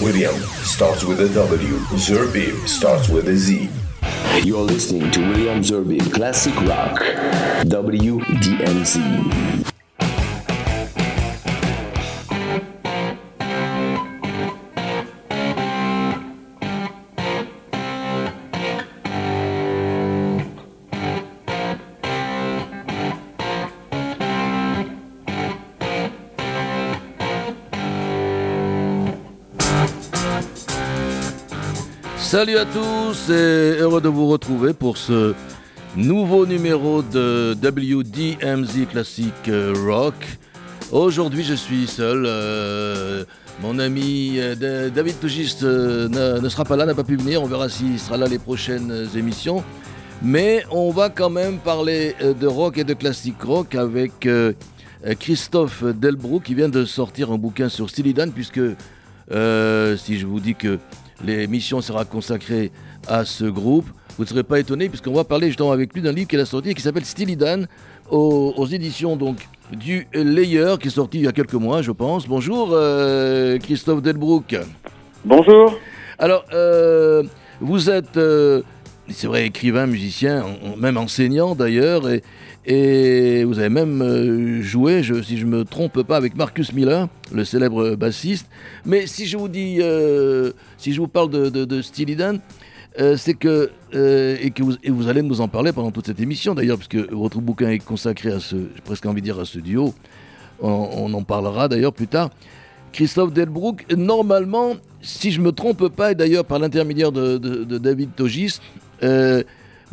William starts with a W. Zerbib starts with a Z. You're listening to William Zerbib Classic Rock, WDMZ. Salut à tous et heureux de vous retrouver pour ce nouveau numéro de WDMZ Classic euh, Rock. Aujourd'hui, je suis seul. Euh, mon ami euh, David Tougiste ne, sera pas là, n'a pas pu venir. On verra s'il sera là les prochaines émissions. Mais on va quand même parler de rock et de classic rock avec Christophe Delbrou qui vient de sortir un bouquin sur Steely Dan puisque si je vous dis que l'émission sera consacrée à ce groupe. Vous ne serez pas étonné puisqu'on va parler justement avec lui d'un livre qu'il a sorti qui s'appelle Steely Dan aux, éditions donc du Layer qui est sorti il y a quelques mois je pense. Bonjour euh, Christophe Delbrook. Bonjour. Alors euh, vous êtes euh, c'est vrai écrivain, musicien, même enseignant d'ailleurs et, et vous avez même euh, joué, si je ne me trompe pas, avec Marcus Miller, le célèbre bassiste. Mais si je vous dis, euh, si je vous parle de, de, Steely Dan, euh, c'est que, et que vous, allez nous en parler pendant toute cette émission d'ailleurs, puisque votre bouquin est consacré à ce, j'ai presque envie de dire à ce duo. On, en parlera d'ailleurs plus tard. Christophe Delbrook, normalement, si je ne me trompe pas, et d'ailleurs par l'intermédiaire de, de, David Togis,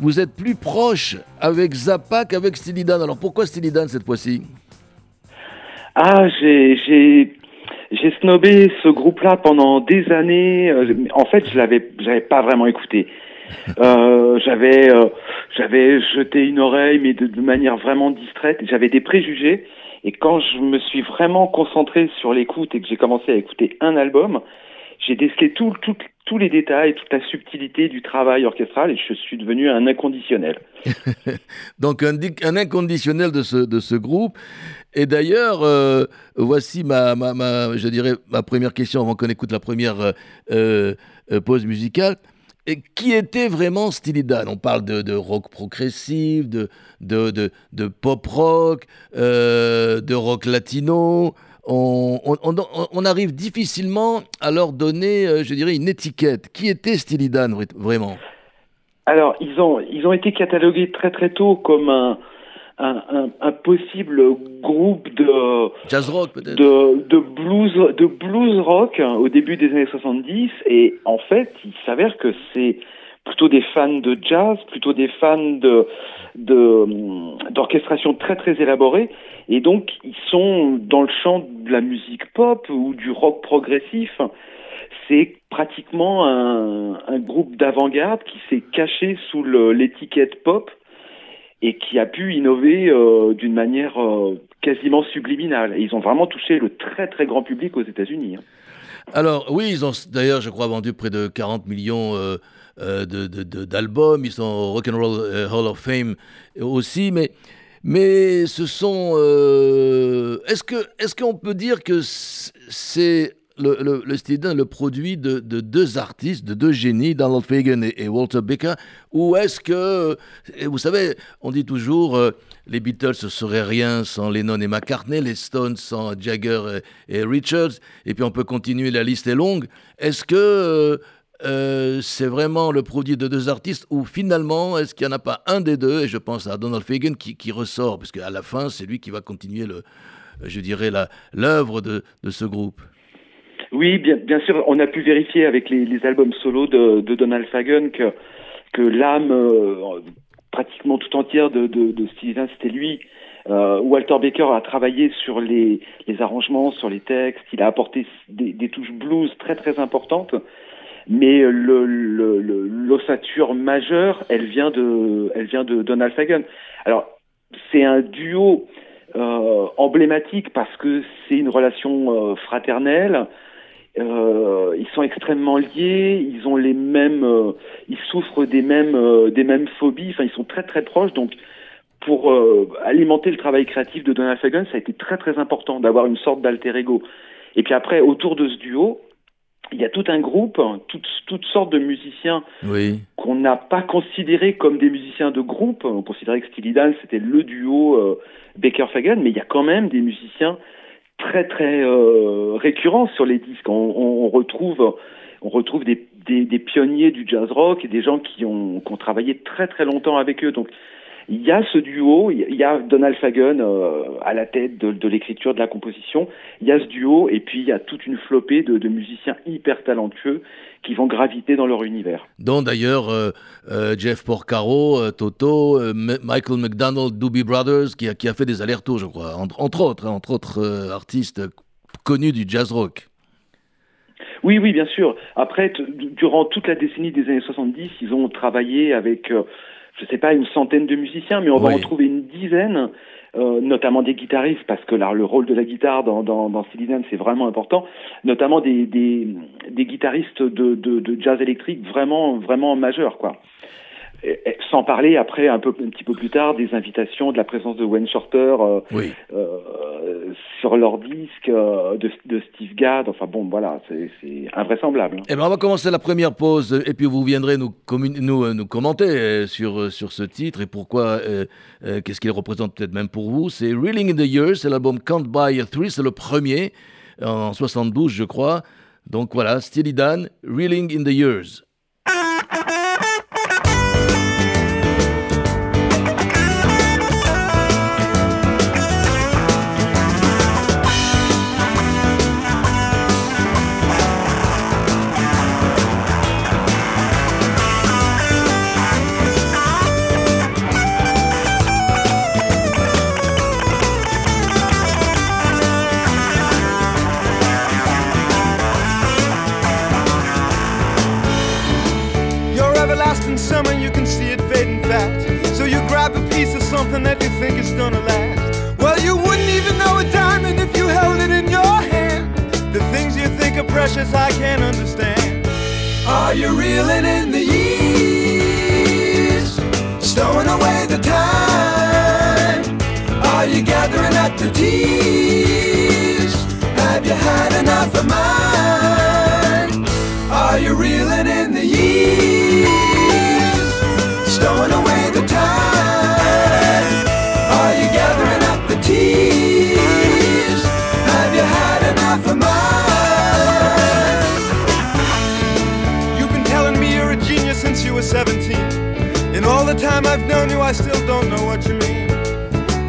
vous êtes plus proche avec Zappa qu'avec Stylidan. Alors pourquoi Stylidan cette fois-ci? Ah, j'ai j'ai snobé ce groupe-là pendant des années. Euh, en fait, je l'avais j'avais pas vraiment écouté. Euh, j'avais euh, j'avais jeté une oreille, mais de, de manière vraiment distraite. J'avais des préjugés. Et quand je me suis vraiment concentré sur l'écoute et que j'ai commencé à écouter un album, j'ai décelé tous les détails, toute la subtilité du travail orchestral et je suis devenu un inconditionnel. Donc un, inconditionnel de ce, groupe. Et d'ailleurs, euh, voici ma, première question avant qu'on écoute la première euh, euh, pause musicale. Qui était vraiment Steely Dan? On parle de, rock progressif, de pop rock, de rock latino, on, arrive difficilement à leur donner, euh, je dirais, une étiquette. Qui était Steely Dan vraiment? Alors, ils ont, ils ont été catalogués très très tôt comme un, un, possible groupe de jazz rock peut-être? de, de, blues de blues rock hein, au début des années 70 et en fait il s'avère que c'est plutôt des fans de jazz, plutôt des fans de d'orchestration très très élaborée et donc ils sont dans le champ de la musique pop ou du rock progressif. C'est pratiquement un, un groupe d'avant-garde qui s'est caché sous l'étiquette pop et qui a pu innover euh, d'une manière euh, quasiment subliminale. Et ils ont vraiment touché le très très grand public aux États-Unis. Hein. Alors oui, ils ont d'ailleurs, je crois, vendu près de 40 millions euh, d'albums, ils sont au Rock and Roll euh, Hall of Fame aussi, mais, mais ce sont... Euh, est-ce que est-ce qu'on peut dire que c'est le, le, le le produit de, deux artistes, de deux génies, Donald Fagan et, Walter Becker, ou est-ce que, vous savez, on dit toujours, les Beatles ne seraient rien sans Lennon et McCartney, les Stones sans Jagger et Richards, et puis on peut continuer, la liste est longue. Est-ce que euh, c'est vraiment le produit de deux artistes ou finalement, est-ce qu'il n'y en a pas un des deux, et je pense à Donald Fagan qui, ressort, parce qu'à la fin, c'est lui qui va continuer, le, je dirais, l'œuvre de, de, ce groupe. Oui, bien, sûr, on a pu vérifier avec les, albums solo de, Donald Fagan que, que l'âme euh, pratiquement tout entière de, de, de Steven, c'était lui. Euh, Walter Baker a travaillé sur les, les, arrangements, sur les textes, il a apporté des, des touches blues très très importantes mais l'ossature le, le, majeure, elle vient de, elle vient de Donald Fagan. Alors, c'est un duo euh, emblématique parce que c'est une relation euh, fraternelle. Euh, ils sont extrêmement liés, ils ont les mêmes, euh, ils souffrent des mêmes, euh, des mêmes phobies. Enfin, ils sont très très proches. Donc, pour alimenter le travail créatif de Donald Fagan, ça a été très très important d'avoir une sorte d'alter ego. Et puis après, autour de ce duo, il y a tout un groupe, toutes, toutes sortes de musiciens Oui. qu'on n'a pas considérés comme des musiciens de groupe. On considérait que Steely Dan c'était le duo euh, Baker Fagan, mais il y a quand même des musiciens très très euh, récurrents sur les disques. On, on- on retrouve on retrouve des, des, des pionniers du jazz rock et des gens qui ont, qui ont travaillé très très longtemps avec eux. Donc il y a ce duo, il y a- Donald Fagen euh, à la tête de, de l'écriture, de la composition. Il y a ce duo et puis il y a toute une flopée de, de musiciens hyper talentueux qui vont graviter dans leur univers. Dont d'ailleurs euh, euh, Jeff Porcaro, Toto, Michael McDonald, Doobie Brothers, qui a, qui a fait des allers-retours, je crois, entre, entre autres, hein, entre autres euh, artistes connus du jazz rock. Oui, oui, bien sûr. Après, durant toute la décennie des années 70, ils ont travaillé avec, je sais pas, une centaine de musiciens, mais on va Oui. en trouver une dizaine, euh, notamment des guitaristes, parce que là, le rôle de la guitare dans, dans, dans c'est vraiment important, notamment des, des, des guitaristes de, de, de jazz électrique vraiment, vraiment majeurs, quoi. Et- et sans parler après un peu un petit peu plus tard des invitations de la présence de Wayne Shorter euh, Oui. euh, sur leur disque euh, de, de Steve Gadd enfin bon voilà c'est invraisemblable Eh ben, on va commencer la première pause et puis vous viendrez nous, nous, nous commenter sur, sur ce titre et pourquoi, qu'est-ce qu'il représente peut-être même pour vous. C'est Reeling in the Years, c'est l'album Can't Buy a Three, c'est le premier en 72, je crois. Donc voilà, Steely Dan, Reeling in the Years. Precious, I can't understand. Are you reeling in the years? Stowing away the time? Are you gathering up the tears? Have you had enough of mine? Known you, I still don't know what you mean.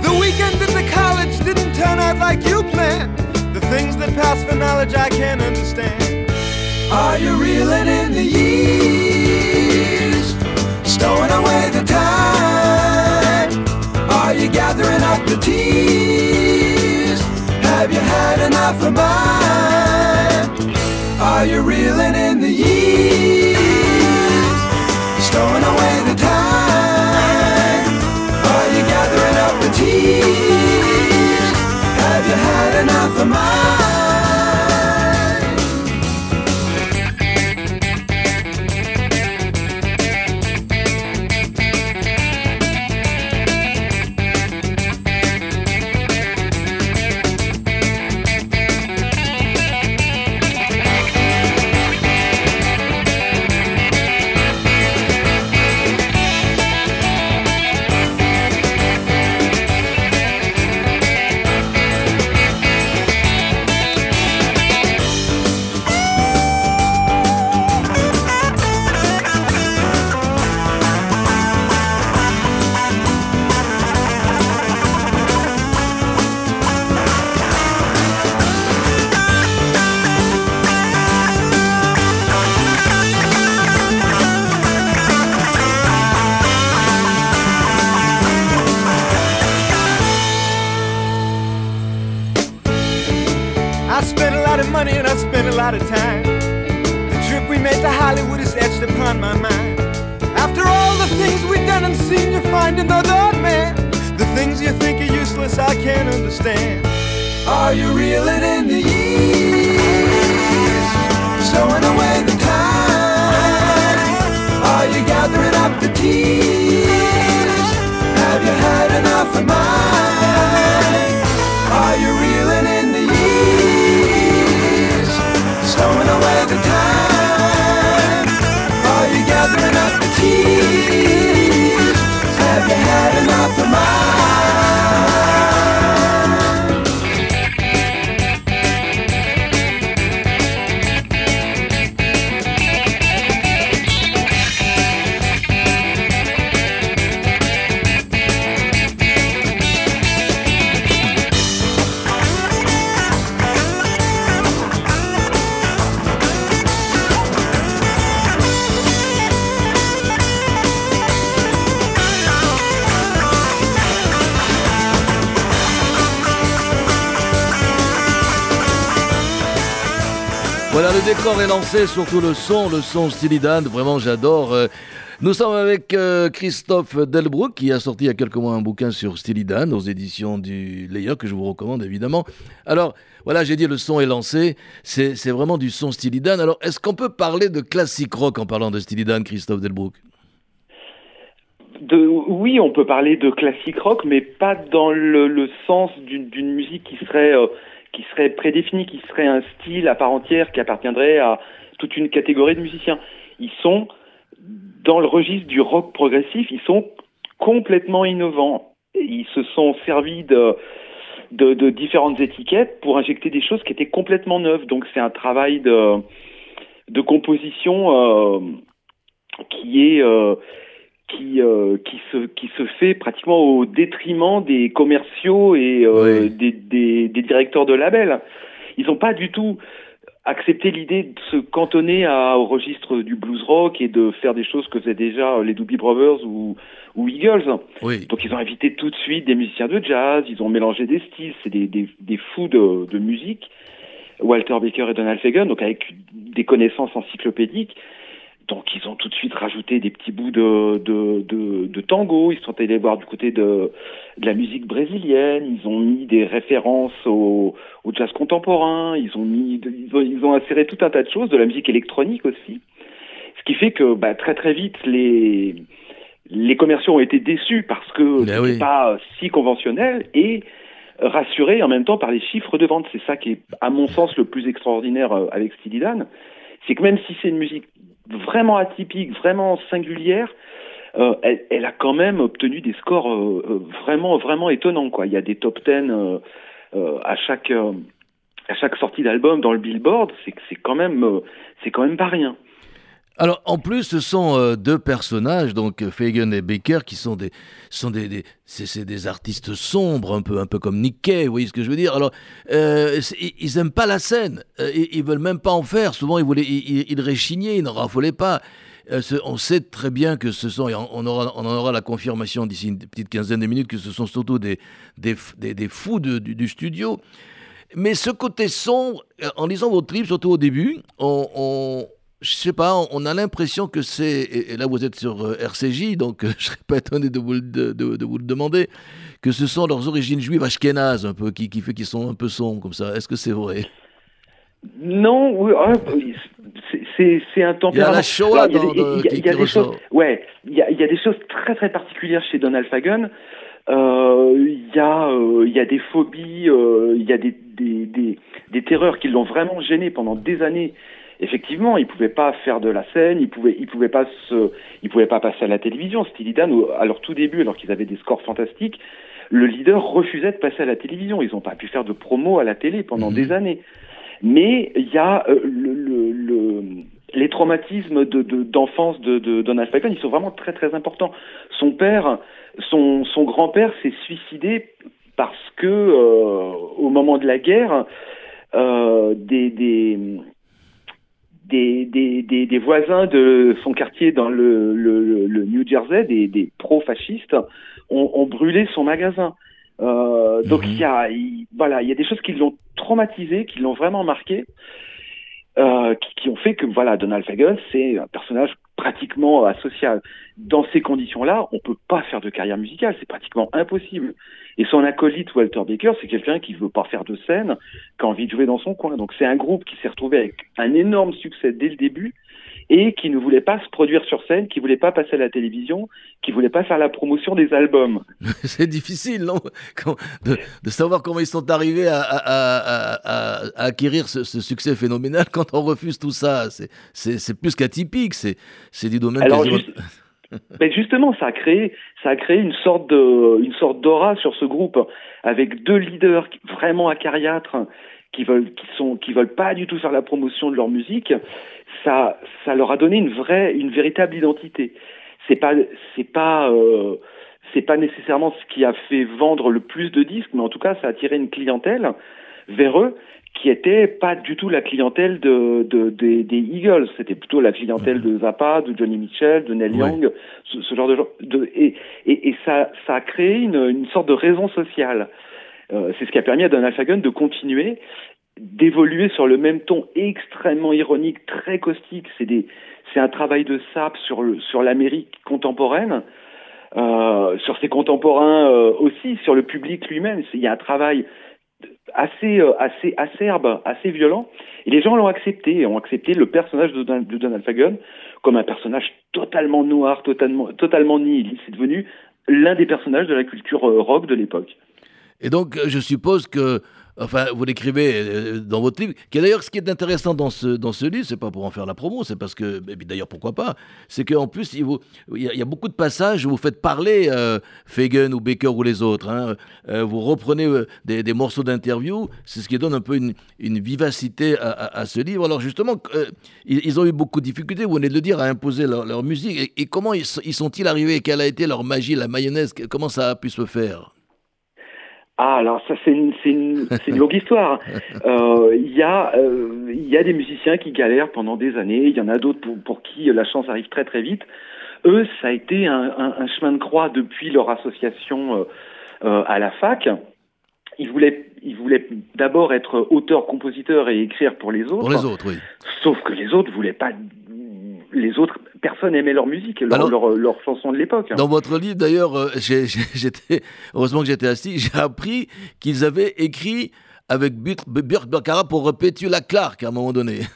The weekend at the college didn't turn out like you planned. The things that pass for knowledge I can't understand. Are you reeling in the years? Stowing away the time? Are you gathering up the tears? Have you had enough of mine? Are you reeling in the years? Stowing away the enough of mine? promise I can't understand. Are you reeling in the years? Stowing away the time? Are you gathering up the tears? Have you had enough of mine? Are you reeling in the years? Stowing away the time? Are you gathering up the tears? Have you had enough of mine? Décor est lancé, surtout le son, le son Steely Dan, vraiment j'adore. Euh. Nous sommes avec euh, Christophe Delbrook qui a sorti il y a quelques mois un bouquin sur Steely Dan aux éditions du Layer que je vous recommande évidemment. Alors voilà, j'ai dit le son est lancé, c'est vraiment du son Steely Dan. Alors est-ce qu'on peut parler de classique rock en parlant de Steely Dan, Christophe Delbrook de, oui, on peut parler de classique rock, mais pas dans le, sens d'une musique qui serait euh, qui serait prédéfini, qui serait un style à part entière qui appartiendrait à toute une catégorie de musiciens. Ils sont dans le registre du rock progressif, ils sont complètement innovants. Ils se sont servis de, différentes étiquettes pour injecter des choses qui étaient complètement neuves. Donc c'est un travail de, de composition euh, qui est euh, qui euh, qui se qui se fait pratiquement au détriment des commerciaux et euh, des, des, des, directeurs de labels. Ils n'ont pas du tout accepté l'idée de se cantonner à, au registre du blues rock et de faire des choses que faisaient déjà les Doobie Brothers ou, ou Eagles. Oui. Donc ils ont invité tout de suite des musiciens de jazz, ils ont mélangé des styles, c'est des, des, des fous de, de musique. Walter Baker et Donald Fagen, donc avec des connaissances encyclopédiques. Donc ils ont tout de suite rajouté des petits bouts de, de, de, de tango, ils sont allés voir du côté de, de, la musique brésilienne, ils ont mis des références au, au jazz contemporain, ils ont, mis, ils ont, ils, ont, inséré tout un tas de choses, de la musique électronique aussi. Ce qui fait que bah, très très vite les, les commerciaux ont été déçus parce que Ben c'est oui. pas si conventionnel et rassurés en même temps par les chiffres de vente. C'est ça qui est à mon sens le plus extraordinaire euh, avec Steely Dan, c'est que même si c'est une musique vraiment atypique, vraiment singulière, euh, elle, elle, a quand même obtenu des scores euh, euh vraiment vraiment étonnants quoi. Il y a des top 10 euh, euh, à chaque à chaque sortie d'album dans le Billboard, c'est c'est quand même c'est quand même pas rien. Alors, en plus, ce sont euh, deux personnages, donc Fagan et Baker, qui sont des, sont des, des artistes sombres, un peu, un peu comme Nick vous voyez ce que je veux dire? Alors, euh, ils aiment pas la scène, euh, ils, ils, veulent même pas en faire. Souvent, ils voulaient, ils, ils ils n'en raffolaient pas. On sait très bien que ce sont, et on, aura, on en aura la confirmation d'ici une petite quinzaine de minutes, que ce sont surtout des, des, des, fous du, du, studio. Mais ce côté sombre, en lisant votre livre, surtout au début, on je sais pas, on a l'impression que c'est, et là vous êtes sur euh, RCJ, donc je serais pas étonné de vous, de, de, de vous le demander, que ce sont leurs origines juives ashkénazes un peu, qui, qui fait qu'ils sont un peu sombres comme ça. Est-ce que c'est vrai? Non, oui, c'est un tempérament. Il y a la Shoah dans, il y a, des choses, ouais, il y a, il y a des choses très très particulières chez Donald Fagan. Euh, il y a euh, il y a des phobies, euh, il y a des, des, des, des terreurs qui l'ont vraiment gêné pendant des années effectivement, ils pouvaient pas faire de la scène, ils pouvaient, ils pouvaient pas se, ils pouvaient pas passer à la télévision. Steely Dan, à leur tout début, alors qu'ils avaient des scores fantastiques, le leader refusait de passer à la télévision. Ils n'ont pas pu faire de promo à la télé pendant mmh. des années. Mais il y a euh, le, le, le, les traumatismes de, de, d'enfance de, de Donald Fagan, ils sont vraiment très très importants. Son père, son, son grand-père s'est suicidé parce que euh, au moment de la guerre, euh, des, des des, des, des, des, voisins de son quartier dans le, le, le New Jersey, des, des pro-fascistes, ont, ont, brûlé son magasin. Euh, donc il mm -hmm. y a, il, voilà, il y a des choses qui l'ont traumatisé, qui l'ont vraiment marqué, euh, qui, qui, ont fait que voilà, Donald Fagan, c'est un personnage pratiquement asocial. Dans ces conditions-là, on peut pas faire de carrière musicale, c'est pratiquement impossible. Et son acolyte Walter Baker, c'est quelqu'un qui veut pas faire de scène, qui a envie de jouer dans son coin. Donc c'est un groupe qui s'est retrouvé avec un énorme succès dès le début et qui ne voulait pas se produire sur scène, qui voulait pas passer à la télévision, qui voulait pas faire la promotion des albums. c'est difficile, non? De, de, savoir comment ils sont arrivés à, à, à, à acquérir ce, ce, succès phénoménal quand on refuse tout ça. C'est plus qu'atypique, c'est du domaine Alors, quasiment... juste... Mais justement, ça a créé, ça a créé une sorte de, une sorte d'aura sur ce groupe avec deux leaders vraiment acariâtres qui veulent, qui sont, qui veulent pas du tout faire la promotion de leur musique. Ça, ça leur a donné une vraie, une véritable identité. C'est pas, c'est pas, euh, c'est pas nécessairement ce qui a fait vendre le plus de disques, mais en tout cas, ça a attiré une clientèle vers eux qui était pas du tout la clientèle de, de, de des Eagles, c'était plutôt la clientèle de Zappa, de Johnny Mitchell, de Neil Young, ouais. ce, ce, genre de, de et, et, et ça, ça a créé une, une sorte de raison sociale. Euh, c'est ce qui a permis à Donald Fagan de continuer d'évoluer sur le même ton extrêmement ironique, très caustique. C'est un travail de sap sur l'Amérique contemporaine, euh, sur ses contemporains euh, aussi, sur le public lui-même. Il y a un travail assez, euh, assez acerbe, assez violent. Et les gens l'ont accepté, ont accepté le personnage de, Don- de Donald Fagan comme un personnage totalement noir, totalement, totalement nihiliste. C'est devenu l'un des personnages de la culture rock de l'époque. Et donc, je suppose que, enfin, vous l'écrivez euh, dans votre livre, qui est d'ailleurs ce qui est intéressant dans ce, dans ce livre, c'est pas pour en faire la promo, c'est parce que, et d'ailleurs, pourquoi pas, c'est qu'en plus, il, vous- il, y a, beaucoup de passages où vous faites parler euh, Fagan ou Baker ou les autres. hein. Euh, vous reprenez euh, des, des morceaux d'interview, c'est ce qui donne un peu une, une vivacité à, ce livre. Alors, justement, euh, ils, ont eu beaucoup de difficultés, vous venez de le dire, à imposer leur, leur musique. Et, comment ils, ils sont-ils arrivés? Quelle a été leur magie, la mayonnaise? Comment ça a pu se faire? Ah, alors ça c'est une, c'est une, c'est une longue histoire. Euh, Il y a, euh, il y a des musiciens qui galèrent pendant des années. Il y en a d'autres pour, pour qui la chance arrive très très vite. Eux, ça a été un, un, un chemin de croix depuis leur association euh, euh, à la fac. Ils voulaient, ils voulaient d'abord être auteur-compositeur et écrire pour les autres. Pour les autres, oui. Sauf que les autres voulaient pas. Les autres, personne aimait leur musique, leur, Alors- leur, leur chanson de l'époque. Dans votre livre, d'ailleurs, euh, j'étais heureusement que j'étais assis. J'ai appris qu'ils avaient écrit avec Burt Burt Baccarat pour Petula Clark à un moment donné.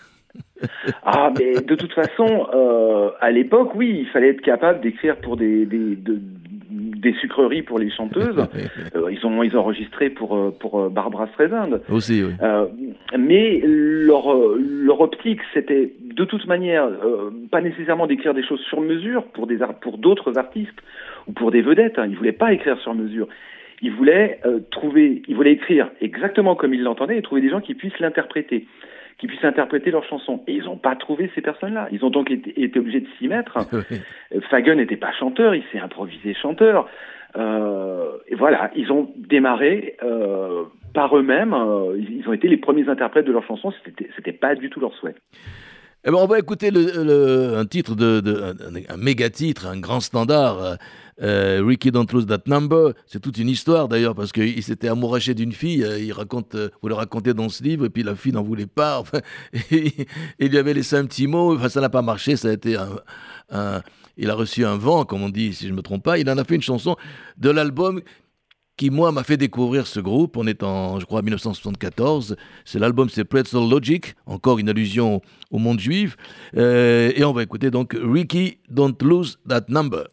Ah, mais de toute façon, euh, à l'époque, oui, il fallait être capable d'écrire pour des, des, de- des sucreries pour les chanteuses. Euh, ils ont ils ont enregistré pour euh, pour euh, Barbara Streisand. Aussi, oui. Euh, mais leur leur optique, c'était de toute manière pas nécessairement d'écrire des choses sur mesure pour des pour d'autres artistes ou pour des vedettes. Hein. Ils voulaient pas écrire sur mesure. Ils voulaient trouver, ils voulaient écrire exactement comme ils l'entendaient et trouver des gens qui puissent l'interpréter, qui puissent interpréter leurs chansons. Et ils n'ont pas trouvé ces personnes-là. Ils ont donc été, été obligés de s'y mettre. Fagan n'était pas chanteur, il s'est improvisé chanteur. Euh, et voilà, ils ont démarré euh, par eux-mêmes. euh, ils, ont été les premiers interprètes de leurs chansons. C'était, c'était pas du tout leur souhait. Eh ben, on va écouter le, le- un titre, de, de- un, un méga titre, un grand standard. Euh, Ricky Don't Lose That Number. C'est toute une histoire d'ailleurs parce qu'il s'était amouraché d'une fille. euh, il raconte, euh, vous le racontez dans ce livre, et puis la fille n'en voulait pas. Et, il lui avait laissé un petit mot. Enfin, ça n'a pas marché. Ça a été un, il a reçu un vent, comme on dit, si je ne me trompe pas. Il en a fait une chanson de l'album qui, moi, m'a fait découvrir ce groupe. On est en, je crois, 1974. C'est l'album, c'est Pretzel Logic, encore une allusion au monde juif. Et on va écouter donc Ricky Don't Lose That Number.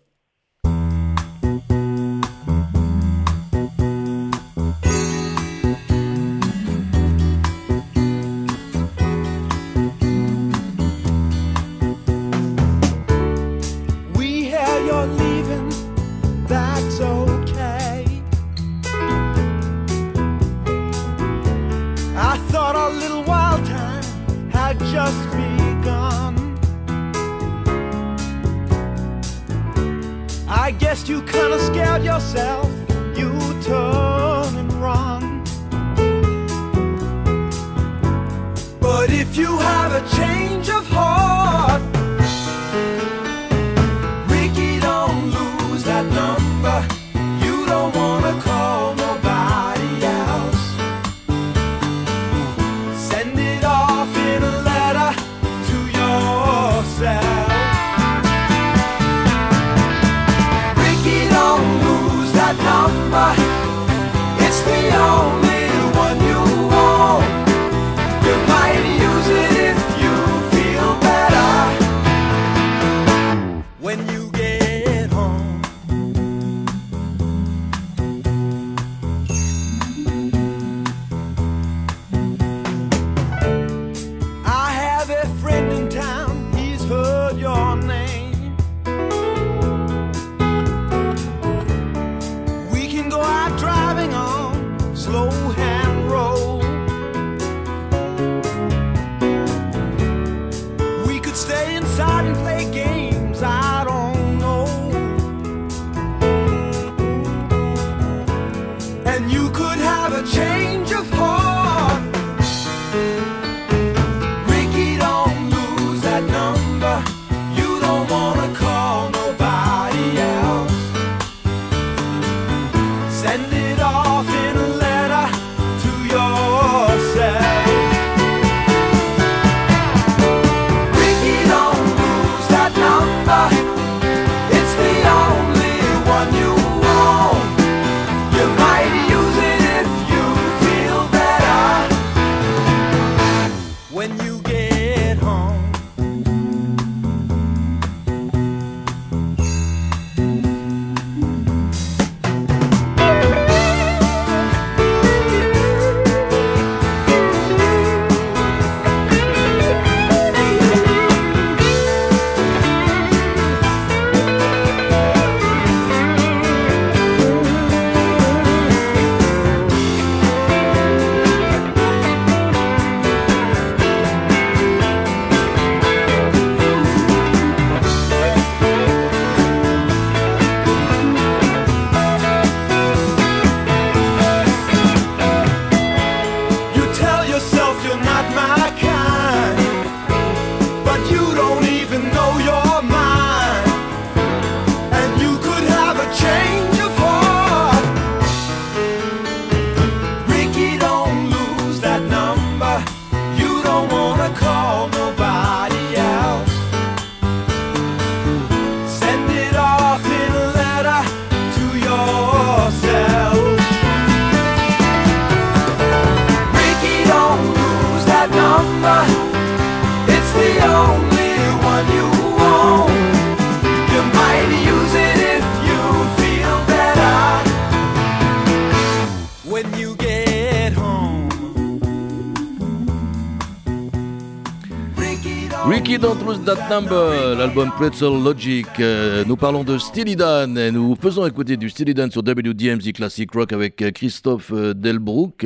That Number, l'album Pretzel Logic. Euh, nous parlons de Steely Dan et nous faisons écouter du Steely Dan sur WDMZ Classic Rock avec euh, Christophe euh, Delbrook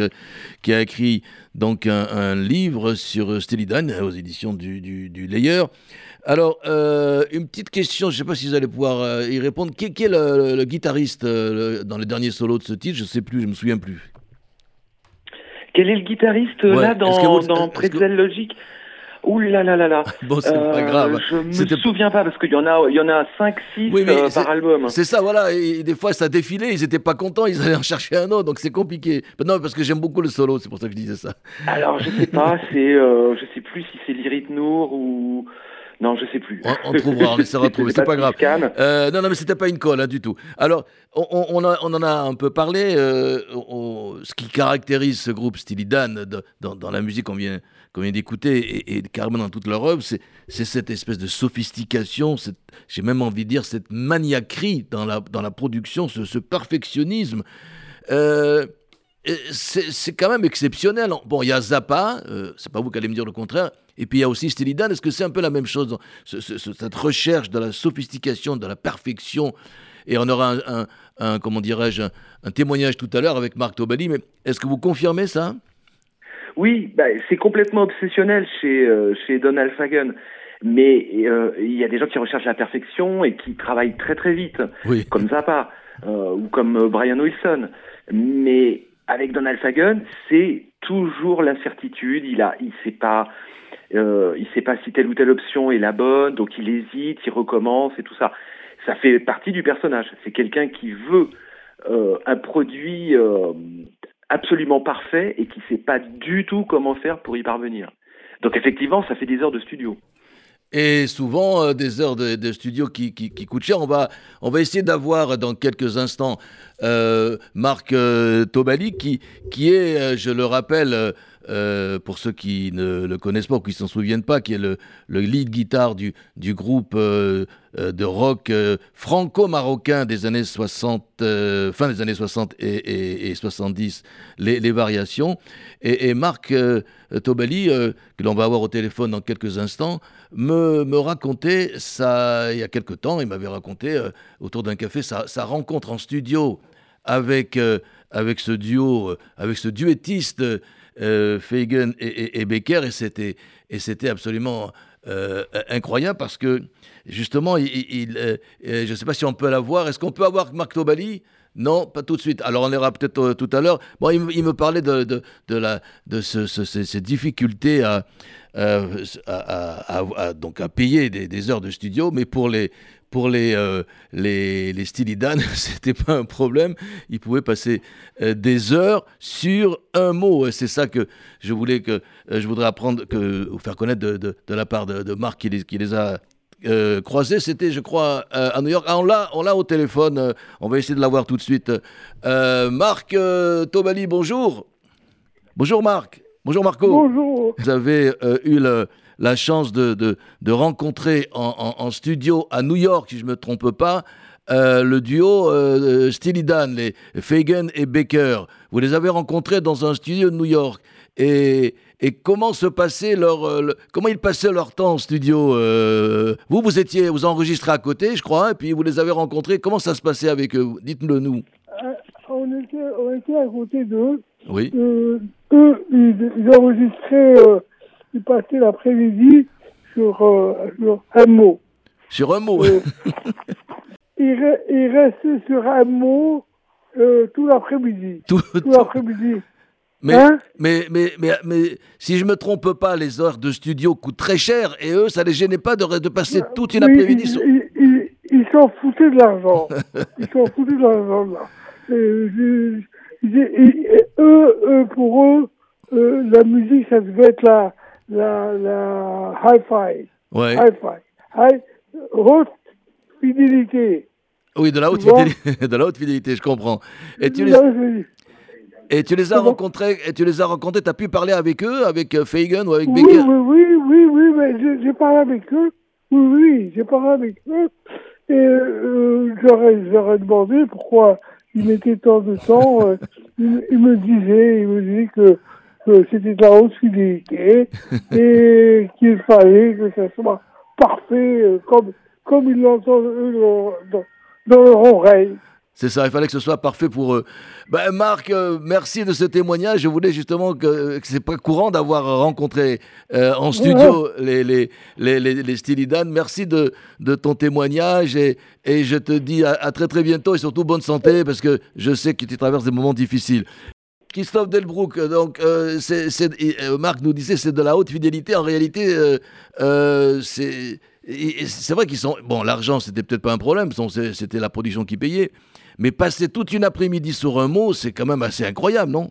qui a écrit donc un, un livre sur Steely Dan aux éditions du, du, du Layer. Alors, euh, une petite question, je ne sais pas si vous allez pouvoir y répondre. Qui, qui est le, le- le guitariste le- dans les derniers solos de ce titre? Je ne sais plus, je ne me souviens plus. Quel est le guitariste Ouais, là dans, vous- dans est-ce que- Pretzel Logic? Ouh là là là là. Bon, c'est pas Euh, grave. Je me souviens pas parce qu'il y en a, il y en a 5 6 Oui, mais c'est- par album. C'est ça, voilà. Et des fois, ça défilait, ils n'étaient pas contents, ils allaient en chercher un autre, donc c'est compliqué. Non, parce que j'aime beaucoup le solo, c'est pour ça que je disais ça. Alors je sais pas, c'est, euh, je sais plus si c'est Lyrit Nour ou non, je sais plus. On, on trouvera, on essaiera de trouver, c'est pas grave. Euh, non, non, mais c'était pas une colle hein, du tout. Alors, on, on- on a- on en a un peu parlé. euh, ce qui caractérise ce groupe Steely Dan de- dans, dans la musique qu'on vient, qu'on vient d'écouter et, et carrément dans toute leur œuvre, c'est, cette espèce de sophistication, j'ai même envie de dire cette maniaquerie dans la, dans la production, ce, perfectionnisme. Euh, c'est, quand même exceptionnel. Bon, il y a Zappa, euh, c'est pas vous qui allez me dire le contraire, et puis il y a aussi Steely Dan. Est-ce que c'est un peu la même chose, cette recherche de la sophistication, de la perfection? Et on aura un- comment dirais-je, un, un témoignage tout à l'heure avec Marc Tobali, mais est-ce que vous confirmez ça? Oui, bah, c'est complètement obsessionnel chez euh, chez Donald Fagan. Mais euh, il y a des gens qui recherchent la perfection et qui travaillent très très vite. Oui. comme Zappa euh, ou comme euh, Brian Wilson. Mais avec Donald Fagan, c'est toujours l'incertitude. Il a, il sait pas, euh, il sait pas si telle ou telle option est la bonne, donc il hésite, il recommence et tout ça. Ça fait partie du personnage. C'est quelqu'un qui veut euh, un produit euh, absolument parfait et qui sait pas du tout comment faire pour y parvenir. Donc effectivement, ça fait des heures de studio. Et souvent, euh, des heures de, de studio qui, qui, qui coûtent cher. On va, on va essayer d'avoir dans quelques instants euh, Marc euh, Tobali, qui, qui est, euh, je le rappelle, euh, pour ceux qui ne le connaissent pas ou qui s'en souviennent pas, qui est le, le lead guitar du, du groupe euh, euh, de rock franco-marocain des années 60, euh, fin des années 60 et, et- et 70, les, variations. Et, Marc Tobali, que l'on va avoir au téléphone dans quelques instants, me, me racontait, ça, il y a quelque temps, il m'avait raconté autour d'un café sa, sa rencontre en studio avec, avec ce duo, avec ce duettiste euh, Fagan et, Becker, et c'était, et c'était absolument euh, incroyable parce que justement, euh, euh, je ne sais pas si on peut l'avoir. Est-ce qu'on peut avoir Marc Tobali? Non, pas tout de suite. Alors on ira peut-être tout à l'heure. Bon, il, me- parlait de, de, de, la, de ce- ce- ces, difficultés à, à, donc à payer des heures de studio, mais pour les, pour les, euh, les, les Steely Dan, c'était pas un problème. Ils pouvaient passer euh, des heures sur un mot. C'est ça que je voulais que euh, je voudrais apprendre, que, ou faire connaître de, de, de la part de, de Marc qui les, qui les a euh, croisés. C'était, je crois, euh, à New York. Ah, on l'a, on l'a au téléphone. euh, on va essayer de l'avoir tout de suite. Marc Tobali, bonjour. Bonjour Marc. Bonjour Marco. Bonjour. Vous avez eu le- la chance de, de- de rencontrer en, en- en studio à New York, si je ne me trompe pas, euh, le duo euh, Steely Dan, les Fagan et Baker. Vous les avez rencontrés dans un studio de New York. Et, et comment se passait leur, euh, le- comment ils passaient leur temps en studio euh, Vous, vous étiez, vous enregistrez à côté, je crois, et puis vous les avez rencontrés. Comment ça se passait avec eux? Dites-le nous. Euh, On était, on était à côté d'eux. Oui. Euh, eux, ils, ils enregistraient, euh, ils passaient l'après-midi sur, euh, sur un mot. Sur un mot. Euh, ils, re- ils restaient sur un mot euh, tout l'après-midi. Tout- Tout l'après-midi. Mais, Hein mais, mais, mais, mais si je me trompe pas, les heures de studio coûtent très cher et eux, ça les gênait pas de, de passer toute une après-midi sur... ils, s'en foutaient de l'argent. ils s'en foutaient de l'argent, là. Euh, et- et eux, eux, pour eux, euh, la musique, ça devait être la, la, la hi-fi. Ouais. Hi-fi. High, haute fidélité. Oui, de la haute fidélité, de la haute fidélité, je comprends. Et tu les, Et tu les as rencontrés, et tu les as rencontrés, tu as pu parler avec eux, avec euh, Fagan ou avec oui, Baker Oui, oui, oui, oui, mais j'ai- parlé avec eux. Oui, oui, j'ai parlé avec eux. Et euh, j'aurais, j'aurais demandé pourquoi ils mettaient tant de temps. euh, ils, ils me disaient, ils me disaient que, que c'était la haute fidélité et qu'il fallait que ça soit parfait euh, comme, comme ils l'entendent eux dans, dans, leur oreille. C'est ça, il fallait que ce soit parfait pour eux. Ben, Marc, euh, merci de ce témoignage. Je voulais justement que, que c'est pas courant d'avoir rencontré euh, en studio les, les, les, les, les. Merci de, de ton témoignage et, et je te dis à, à très très bientôt et surtout bonne santé parce que je sais que tu traverses des moments difficiles. Christophe Delbrook, donc euh, euh, Marc nous disait c'est de la haute fidélité. En réalité, euh, c'est, c'est vrai qu'ils sont. Bon, l'argent c'était peut-être pas un problème, c'était la production qui payait. Mais passer toute une après-midi sur un mot, c'est quand même assez incroyable, non?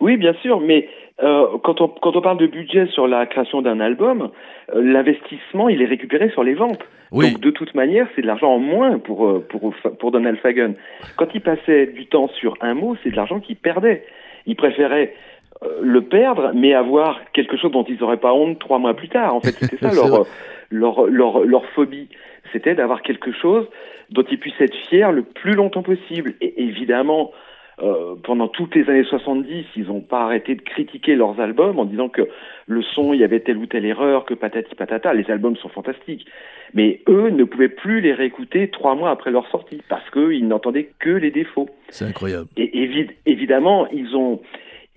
Oui, bien sûr, mais euh, quand, on, quand on parle de budget sur la création d'un album, euh, l'investissement, il est récupéré sur les ventes. Oui. Donc de toute manière, c'est de l'argent en moins pour, euh, pour, pour Donald Fagan. Quand il passait du temps sur un mot, c'est de l'argent qu'il perdait. Il préférait euh, le perdre, mais avoir quelque chose dont ils n'auraient pas honte trois mois plus tard. En fait, c'était ça leur, leur, leur, leur phobie. C'était d'avoir quelque chose dont ils puissent être fiers le plus longtemps possible. Et évidemment, euh, pendant toutes les années 70, ils n'ont pas arrêté de critiquer leurs albums en disant que le son, il y avait telle ou telle erreur, que patati patata. Les albums sont fantastiques. Mais eux ne pouvaient plus les réécouter trois mois après leur sortie parce qu'ils n'entendaient que les défauts. C'est incroyable. Et évi- évidemment, ils ont,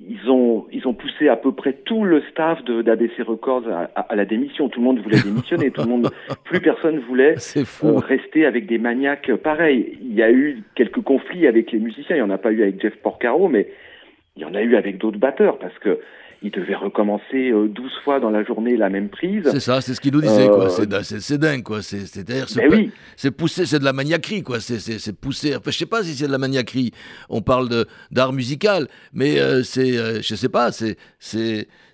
ils ont, ils ont poussé à peu près tout le staff d'ABC Records à, à- à la démission. Tout le monde voulait démissionner. tout le monde, plus personne voulait euh, rester avec des maniaques pareils. Il y a eu quelques conflits avec les musiciens. Il n'y en a pas eu avec Jeff Porcaro, mais il y en a eu avec d'autres batteurs parce que ils devaient recommencer euh, 12 fois dans la journée la même prise. C'est ça, c'est ce qu'il nous disait, quoi. Euh, C'est, dingue, quoi. C'est, c'est, Ben oui. poussé, c'est de la maniaquerie, quoi. C'est, poussé. Enfin, je sais pas si c'est de la maniaquerie. On parle d'art musical, mais euh, c'est, euh, je sais pas, c'est,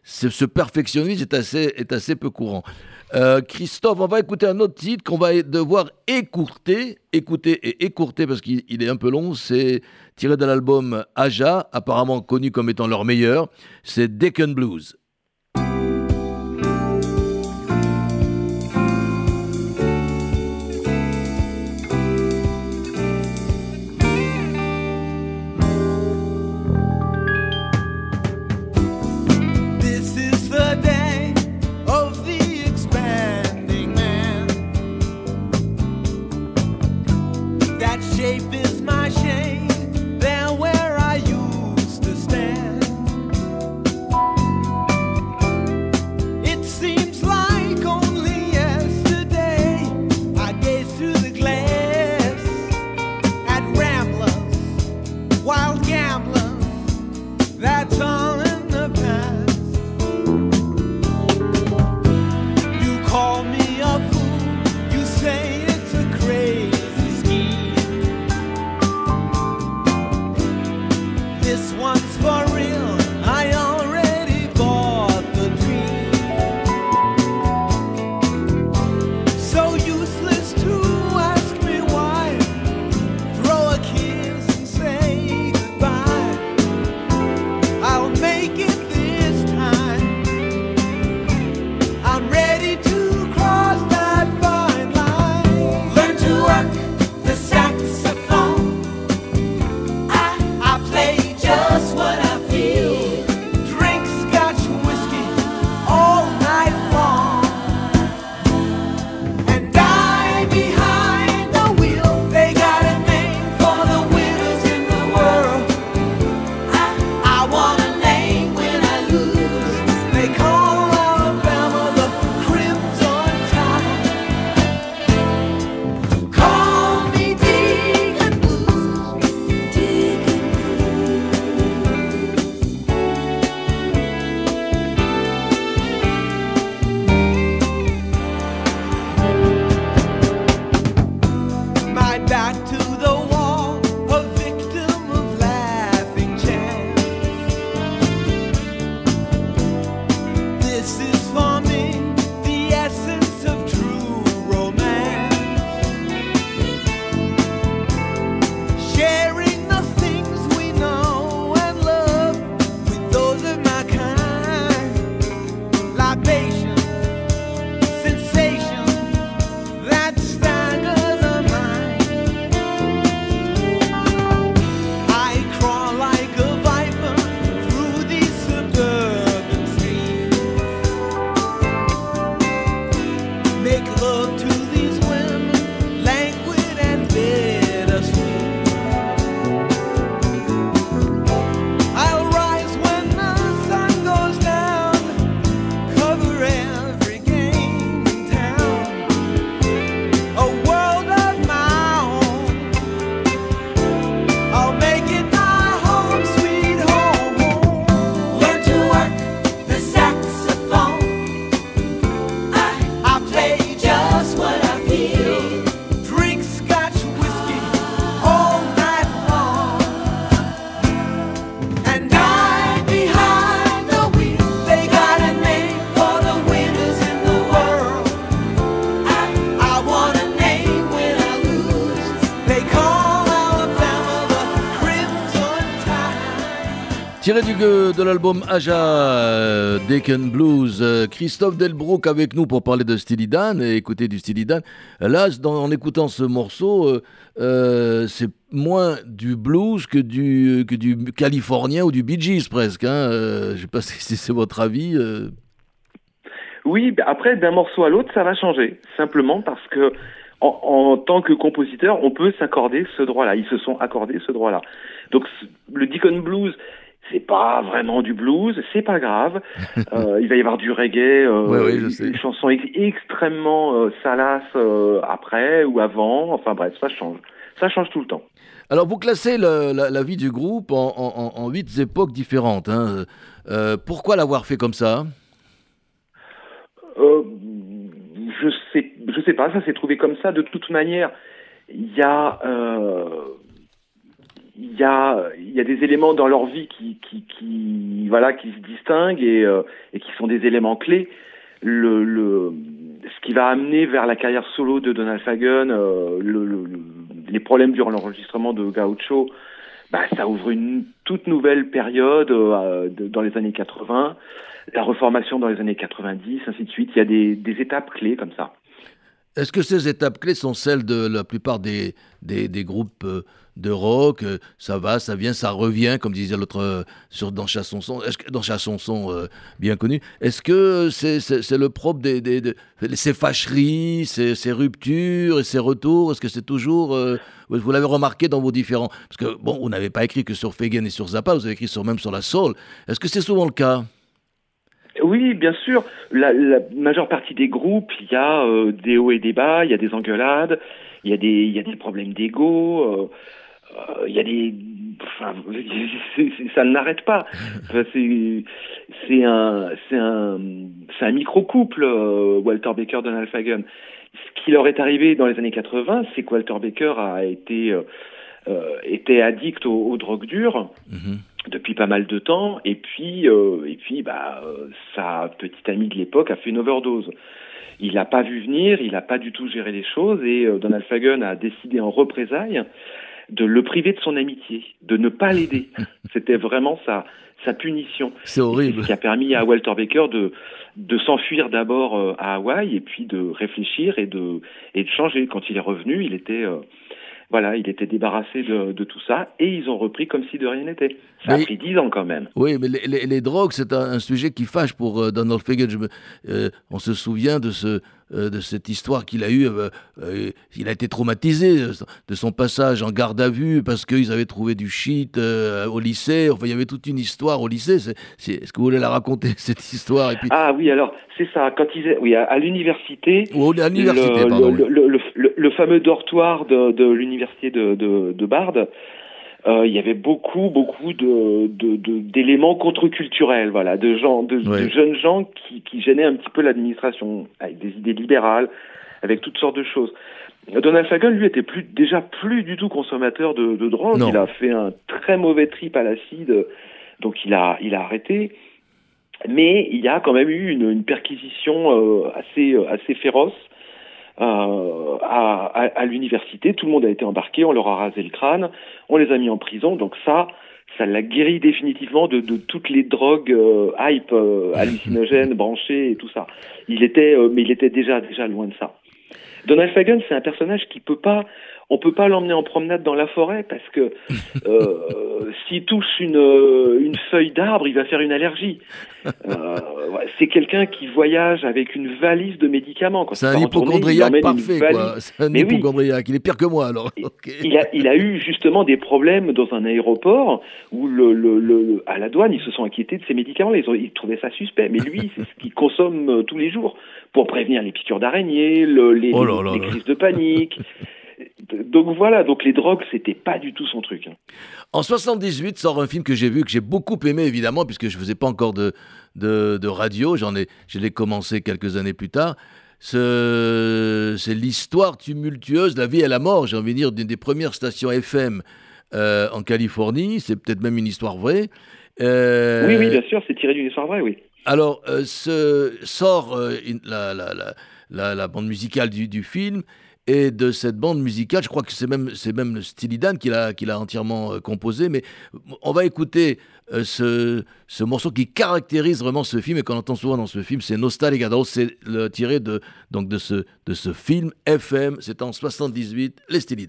c'est- ce perfectionnisme est assez, est assez peu courant. Euh, Christophe, on va écouter un autre titre qu'on va devoir écourter, écouter et écourter parce qu'il il est un peu long. C'est tiré de l'album Aja, apparemment connu comme étant leur meilleur. C'est Deccan Blues. what Du, de l'album Aja euh, Deacon Blues, euh, Christophe Delbrook avec nous pour parler de Steely Dan et écouter du Steely Dan. Là, en écoutant ce morceau, euh, c'est moins du blues que du, californien ou du Bee Gees presque. Hein. je ne sais pas si c'est votre avis. Oui, après, d'un morceau à l'autre, ça va changer. Simplement parce que en, en, tant que compositeur, on peut s'accorder ce droit-là. Ils se sont accordés ce droit-là. Donc le Deacon Blues, c'est pas vraiment du blues, c'est pas grave. Euh, il va y avoir du reggae, euh, une chanson extrêmement euh, salace euh, après ou avant. Enfin bref, ça change. Ça change tout le temps. Alors vous classez le, la, la, vie du groupe en huit époques différentes. Hein. Euh, pourquoi l'avoir fait comme ça? Je sais, je sais pas. Ça s'est trouvé comme ça. De toute manière, il y a il y a il y a des éléments dans leur vie qui qui, qui voilà qui se distinguent et euh, et qui sont des éléments clés. Le, le ce qui va amener vers la carrière solo de Donald Fagen euh, le, le, les problèmes durant l'enregistrement de Gaucho bah, ça ouvre une toute nouvelle période euh, dans les années 80 la reformation dans les années 90 ainsi de suite. Il y a des, des étapes clés comme ça est-ce que ces étapes clés sont celles de la plupart des, des, groupes euh, de rock? Euh, Ça va, ça vient, ça revient, comme disait l'autre euh, dans Chassonson, euh, bien connu. Est-ce que c'est le propre des, des, de, ces fâcheries, ces, ces, ruptures et ces retours? Est-ce que c'est toujours vous l'avez remarqué dans vos différents? Parce que bon, vous n'avez pas écrit que sur Fagan et sur Zappa, vous avez écrit sur même sur la soul. Est-ce que c'est souvent le cas? Oui, bien sûr. La, majeure partie des groupes, il y a euh, des hauts et des bas, il y a des engueulades, il y a des, il y a des problèmes d'ego, euh, euh, il y a des, enfin, ça n'arrête pas. Enfin, c'est, un, un, un micro couple, Walter Baker, Donald Fagen. Ce qui leur est arrivé dans les années 80, c'est que Walter Baker a été, était addict aux, drogues dures. Mm-hmm depuis pas mal de temps et puis euh, et puis bah euh, sa petite amie de l'époque a fait une overdose. Il n'a pas vu venir, il n'a pas du tout géré les choses et euh, Donald Fagen a décidé en représailles de le priver de son amitié, de ne pas l'aider. C'était vraiment sa sa punition. C'est horrible. Ce qui a permis à Walter Baker de de s'enfuir d'abord euh, à Hawaï et puis de réfléchir et de et de changer. Quand il est revenu, il était euh, voilà, il était débarrassé de, de, tout ça et ils ont repris comme si de rien n'était. Ça mais, a pris dix ans quand même. Oui, mais les, les, les drogues, c'est un, un, sujet qui fâche pour euh, Donald Fagan. Euh, on se souvient de ce, euh, de cette histoire qu'il a eue. Euh, euh, il a été traumatisé de son passage en garde à vue parce qu'ils avaient trouvé du shit au lycée. Enfin, il y avait toute une histoire au lycée. Est-ce est, que vous voulez la raconter, cette histoire? Et puis... Ah oui, alors, c'est ça. Quand ils, oui, à, l'université, à l'université, le, pardon, le, le, le, fameux dortoir de, de l'université de, de, de Bard, il y avait beaucoup, beaucoup de, d'éléments de, de, contre-culturels, voilà, de gens, de, ouais. de, jeunes gens qui, qui gênaient un petit peu l'administration, avec des idées libérales, avec toutes sortes de choses. Donald Fagan, lui, était plus, déjà plus du tout consommateur de, de drogue. Non. Il a fait un très mauvais trip à l'acide, donc il a, il a arrêté. Mais il y a quand même eu une, une perquisition euh, assez, assez féroce euh, à, à, à l'université. Tout le monde a été embarqué, on leur a rasé le crâne, on les a mis en prison. Donc ça, ça l'a guéri définitivement de, de toutes les drogues euh, hype, euh, hallucinogènes, branchées et tout ça. Il était, euh, mais il était déjà déjà loin de ça. Donald Fagan, c'est un personnage qui peut pas on peut pas l'emmener en promenade dans la forêt parce que euh, s'il touche une, une feuille d'arbre, il va faire une allergie. Euh, c'est quelqu'un qui voyage avec une valise de médicaments. C'est un hypochondriaque parfait, quoi. C'est un hypochondriaque. Oui. Il est pire que moi, alors. Okay. Il, a, il a eu justement des problèmes dans un aéroport où, le, le, le, à la douane, ils se sont inquiétés de ces médicaments. Ils, ont, ils trouvaient ça suspect. Mais lui, c'est ce qu'il consomme euh, tous les jours pour prévenir les piqûres d'araignée, le, les, oh les crises de panique. donc voilà, donc les drogues, c'était pas du tout son truc. Hein. En 78 sort un film que j'ai vu, que j'ai beaucoup aimé évidemment, puisque je faisais pas encore de, de, de radio, j'en ai, je l'ai commencé quelques années plus tard. C'est l'histoire tumultueuse, la vie et la mort, j'ai envie de dire, d'une des premières stations FM euh, en Californie. C'est peut-être même une histoire vraie. Euh... Oui, oui, bien sûr, c'est tiré d'une histoire vraie, oui. Alors, euh, ce, sort la, la, la, la, bande musicale du, du film et de cette bande musicale. Je crois que c'est même, c'est même Steely Dan qui l'a, qui l'a entièrement euh, composé. Mais on va écouter euh, ce, ce morceau qui caractérise vraiment ce film et qu'on entend souvent dans ce film. C'est Nostalgia. C'est le, tiré de, donc de, ce, de ce film FM. C'est en 78, les Steely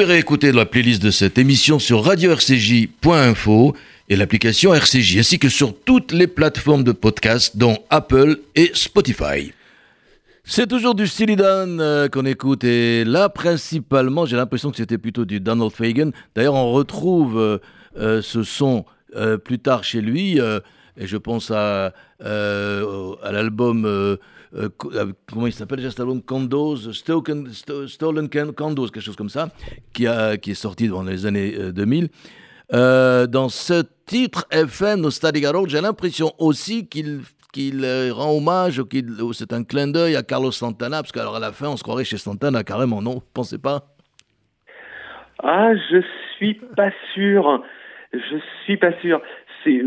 pouvez réécouter la playlist de cette émission sur radio-rcj.info et l'application RCJ, ainsi que sur toutes les plateformes de podcast, dont Apple et Spotify. C'est toujours du Steely Dan euh, qu'on écoute et là principalement j'ai l'impression que c'était plutôt du Donald Fagan. D'ailleurs on retrouve euh, euh, ce son plus tard chez lui. Et je pense à l'album, euh, euh, co- euh, comment il s'appelle déjà cet Condos, Stolen, Condos, quelque chose comme ça, qui, a, qui est sorti dans les années euh, 2000. Euh, dans ce titre, FM Nostalgia j'ai l'impression aussi qu'il qu'il euh, rend hommage, ou qu'il c'est un clin d'œil à Carlos Santana, parce qu'alors à la fin, on se croirait chez Santana carrément, non? Pensez pas Ah, je suis pas sûr. Je suis pas sûr. C'est,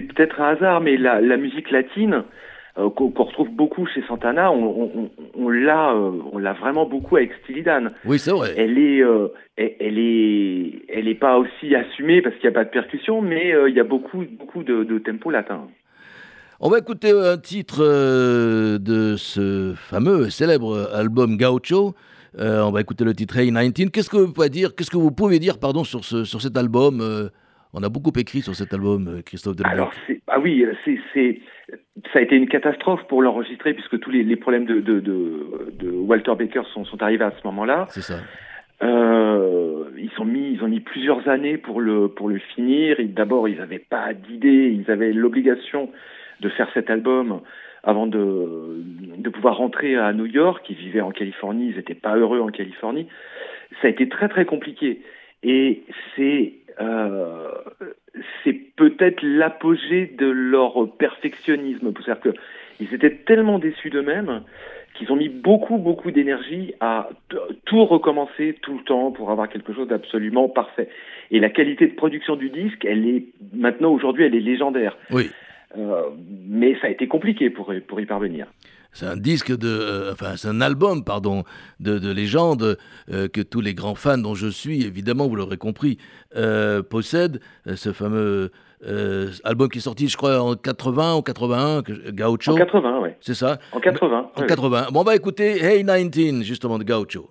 peut-être un hasard, mais la, musique latine euh, qu'on, qu'on retrouve beaucoup chez Santana, on, on, on- on l'a, euh, on l'a vraiment beaucoup avec Steely Dan. Oui, c'est vrai. Elle est, euh, elle, elle est, elle est pas aussi assumée parce qu'il n'y a pas de percussion, mais euh, il y a beaucoup, beaucoup de, de tempo latin. On va écouter un titre euh, de ce fameux et célèbre album Gaucho. Euh, on va écouter le titre Hey 19. Qu'est-ce que vous pouvez dire Qu'est-ce que vous pouvez dire, pardon, sur ce sur cet album euh, On a beaucoup écrit sur cet album, euh, Christophe Delbecq. Alors, ah oui, c'est, c'est, ça a été une catastrophe pour l'enregistrer puisque tous les, les problèmes de, de, de, de Walter Baker sont, sont arrivés à ce moment-là. C'est ça. Euh, ils ont mis, ils ont mis plusieurs années pour le pour le finir. D'abord, ils n'avaient pas d'idée, ils avaient l'obligation de faire cet album avant de de pouvoir rentrer à New York. Ils vivaient en Californie, ils n'étaient pas heureux en Californie. Ça a été très très compliqué. Et c'est euh, c'est peut-être l'apogée de leur perfectionnisme. C'est-à-dire que ils étaient tellement déçus d'eux-mêmes qu'ils ont mis beaucoup, beaucoup d'énergie à tout recommencer tout le temps pour avoir quelque chose d'absolument parfait. Et la qualité de production du disque, elle est maintenant aujourd'hui, elle est légendaire. Oui. Euh, mais ça a été compliqué pour, pour y parvenir. C'est un disque de, euh, enfin c'est un album, pardon, de, de légende euh, que tous les grands fans dont je suis, évidemment, vous l'aurez compris, euh, possèdent. Ce fameux album qui est sorti, je crois, en 80 ou 81, que- Gaucho. En 80, ouais. C'est ça En 80. En ouais, 80. Bon, on va écouter Hey 19, justement, de Gaucho.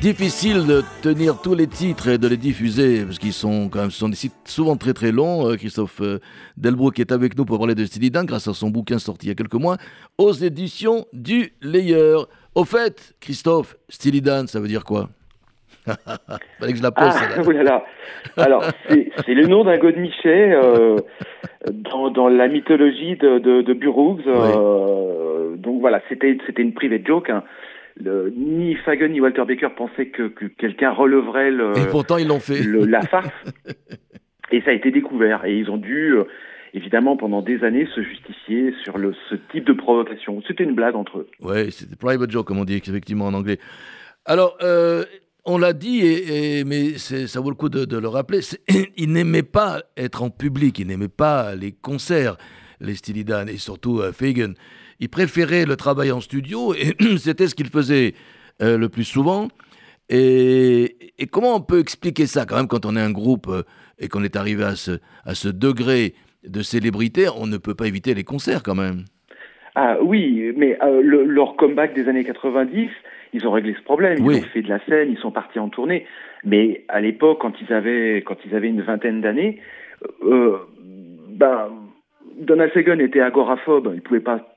Difficile de tenir tous les titres et de les diffuser parce qu'ils sont quand même ce sont des sites souvent très très longs. Euh, Christophe euh, Delbrook est avec nous pour parler de Steely Dan grâce à son bouquin sorti il y a quelques mois aux éditions du Layer. Au fait, Christophe, Steely Dan, ça veut dire quoi? Fallait que je la pose. Ah, Alors, c'est le nom d'un godemichet euh, dans, dans, la mythologie de, de, de Burroughs. Euh, donc voilà, c'était une private joke. Hein. Le, ni Fagan ni Walter Baker pensaient que, que quelqu'un releverait le, et pourtant ils l'ont fait. la farce. et ça a été découvert. Et ils ont dû, euh, évidemment, pendant des années, se justifier sur le, ce type de provocation. C'était une blague entre eux. Oui, c'était private joke, comme on dit effectivement en anglais. Alors, euh, on l'a dit, et, mais ça vaut le coup de, le rappeler, il n'aimait pas être en public, il n'aimait pas les concerts, les Steely Dan, et surtout euh, Fagan. Il préférait le travail en studio, et c'était ce qu'il faisait euh, le plus souvent. Et, comment on peut expliquer ça quand même quand on est un groupe euh, et qu'on est arrivé à ce, à ce degré de célébrité, on ne peut pas éviter les concerts quand même. Ah oui, mais leur comeback des années 90, ils ont réglé ce problème. Ils ont fait de la scène, ils sont partis en tournée. Mais à l'époque, quand ils avaient quand ils avaient une vingtaine d'années, euh, ben Donald Fagan était agoraphobe. Il pouvait pas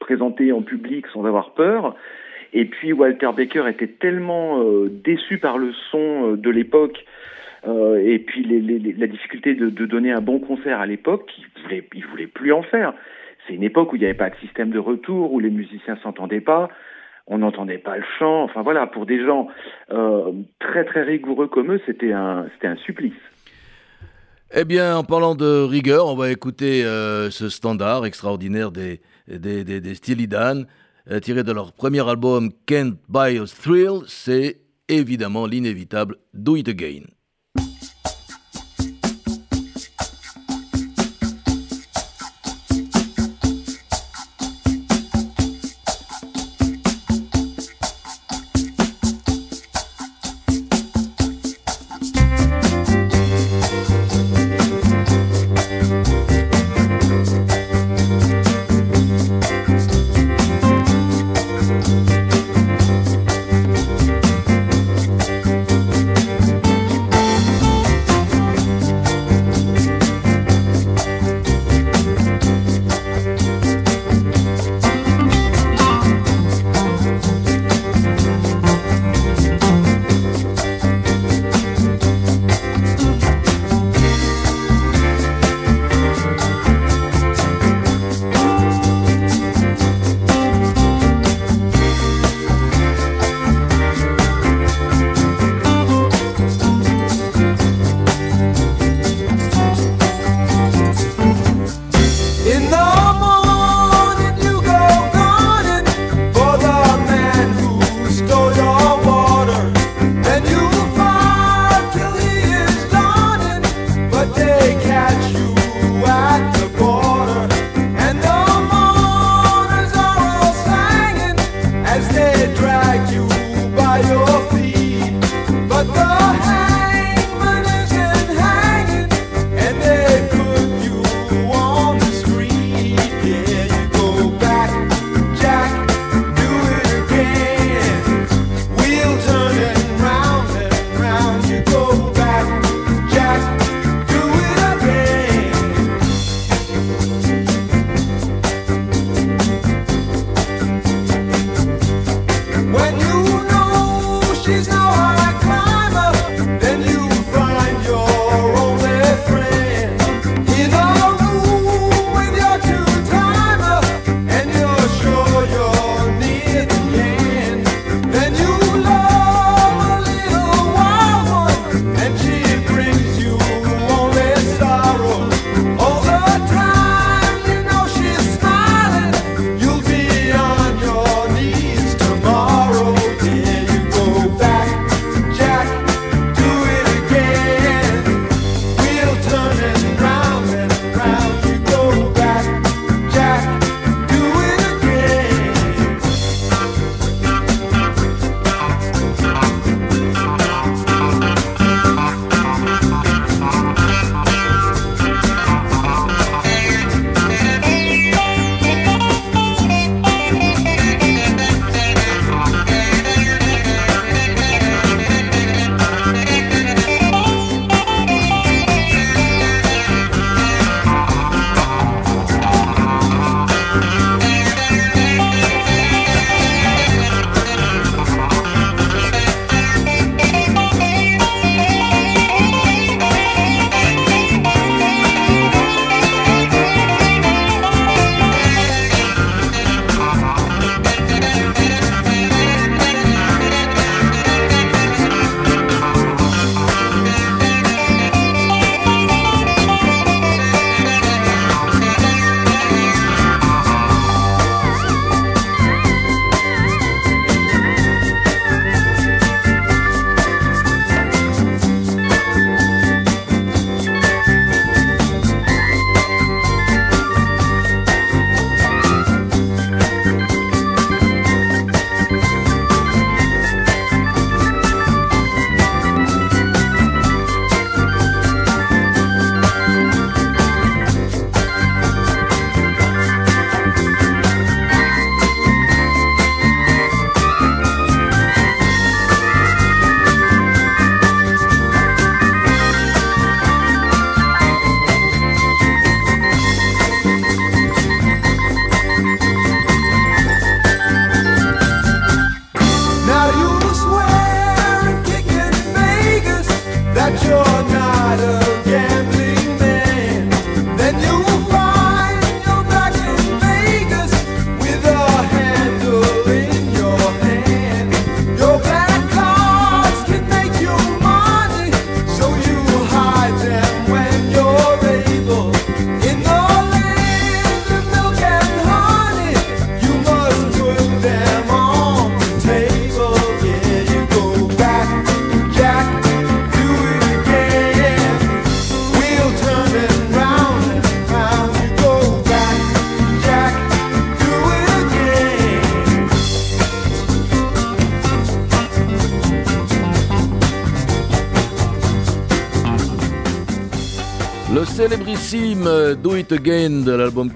présenter en public sans avoir peur. Et puis Walter Baker était tellement euh, déçu par le son euh, de l'époque euh, et puis la difficulté de, de, donner un bon concert à l'époque qu'il voulait, il voulait plus en faire. C'est une époque où il n'y avait pas de système de retour, où les musiciens s'entendaient pas on n'entendait pas le chant. Enfin voilà, pour des gens très très rigoureux comme eux, c'était un, c'était un supplice. Eh bien, en parlant de rigueur, on va écouter ce standard extraordinaire des, des, des, des Steely Dan, euh, tiré de leur premier album Can't Buy a Thrill. C'est évidemment l'inévitable Do It Again.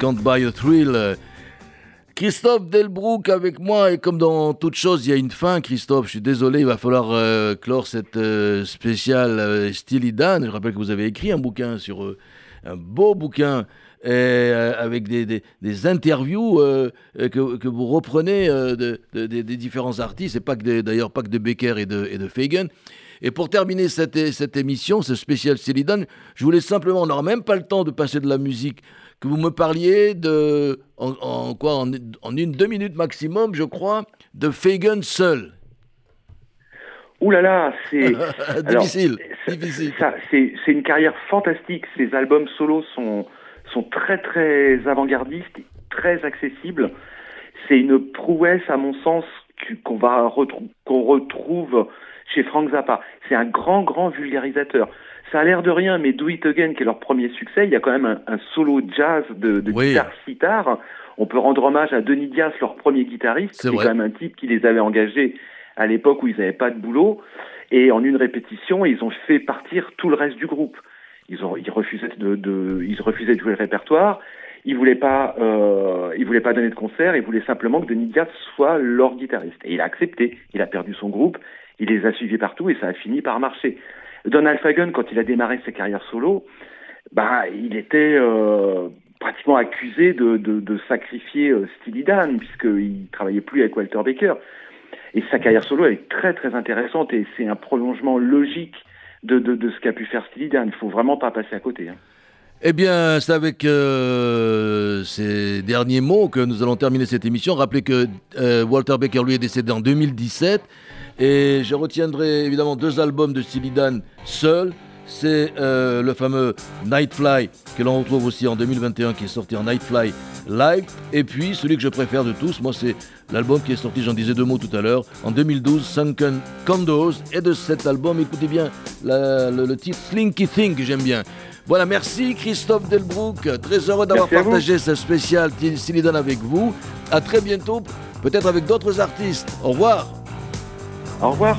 Can't Buy a Thrill. Christophe Delbrook avec moi et comme dans toute chose il y a une fin Christophe, je suis désolé, il va falloir euh, clore cette euh, spéciale euh, Dan. Je rappelle que vous avez écrit un bouquin sur un beau bouquin avec des, des, interviews que, que, vous reprenez de, des différents artistes, et pas que d'ailleurs pas que de Becker et de, et de Fagan. Et pour terminer cette, cette émission, ce spécial Dan, je voulais simplement, on n'aura même pas le temps de passer de la musique que vous me parliez de, en, quoi, en, une, deux minutes maximum, je crois, de Fagan seul. Ouh là là, c'est difficile. C'est une carrière fantastique. Ses albums solos sont, sont très très avant-gardistes, très accessibles. C'est une prouesse, à mon sens, qu'on va qu'on retrouve chez Frank Zappa. C'est un grand grand vulgarisateur ça a l'air de rien, mais Do It Again, qui est leur premier succès, il y a quand même un, solo jazz de, de guitare sitar. On peut rendre hommage à Denis Diaz, leur premier guitariste, c'est quand même un type qui les avait engagés à l'époque où ils n'avaient pas de boulot. Et en une répétition, ils ont fait partir tout le reste du groupe. Ils, ont, ils, refusaient, de, de, ils refusaient de jouer le répertoire. Ils voulaient pas, euh, ils voulaient pas donner de concert. Ils voulaient simplement que Denis Diaz soit leur guitariste. Et il a accepté. Il a perdu son groupe. Il les a suivis partout et ça a fini par marcher. Donald Fagen, quand il a démarré sa carrière solo, bah, il était euh, pratiquement accusé de, de, sacrifier euh, Steely Dan, puisqu'il travaillait plus avec Walter Baker. Et sa carrière solo est très très intéressante et c'est un prolongement logique de, de, de ce qu'a pu faire Steely Dan. Il faut vraiment pas passer à côté. Hein. Eh bien, c'est avec euh, ces derniers mots que nous allons terminer cette émission. Rappelez que euh, Walter Baker, lui, est décédé en 2017. Et je retiendrai évidemment deux albums de Steely Dan seul. C'est euh, le fameux Nightfly que l'on retrouve aussi en 2021 qui est sorti en Nightfly Live. Et puis celui que je préfère de tous, moi c'est l'album qui est sorti, j'en disais deux mots tout à l'heure, en 2012, Sunken Condos. Et de cet album, écoutez bien le, titre Slinky Thing que j'aime bien. Voilà, merci Christophe Delbrook. Très heureux d'avoir partagé ce spécial Dan avec vous. À très bientôt, peut-être avec d'autres artistes. Au revoir. Au revoir.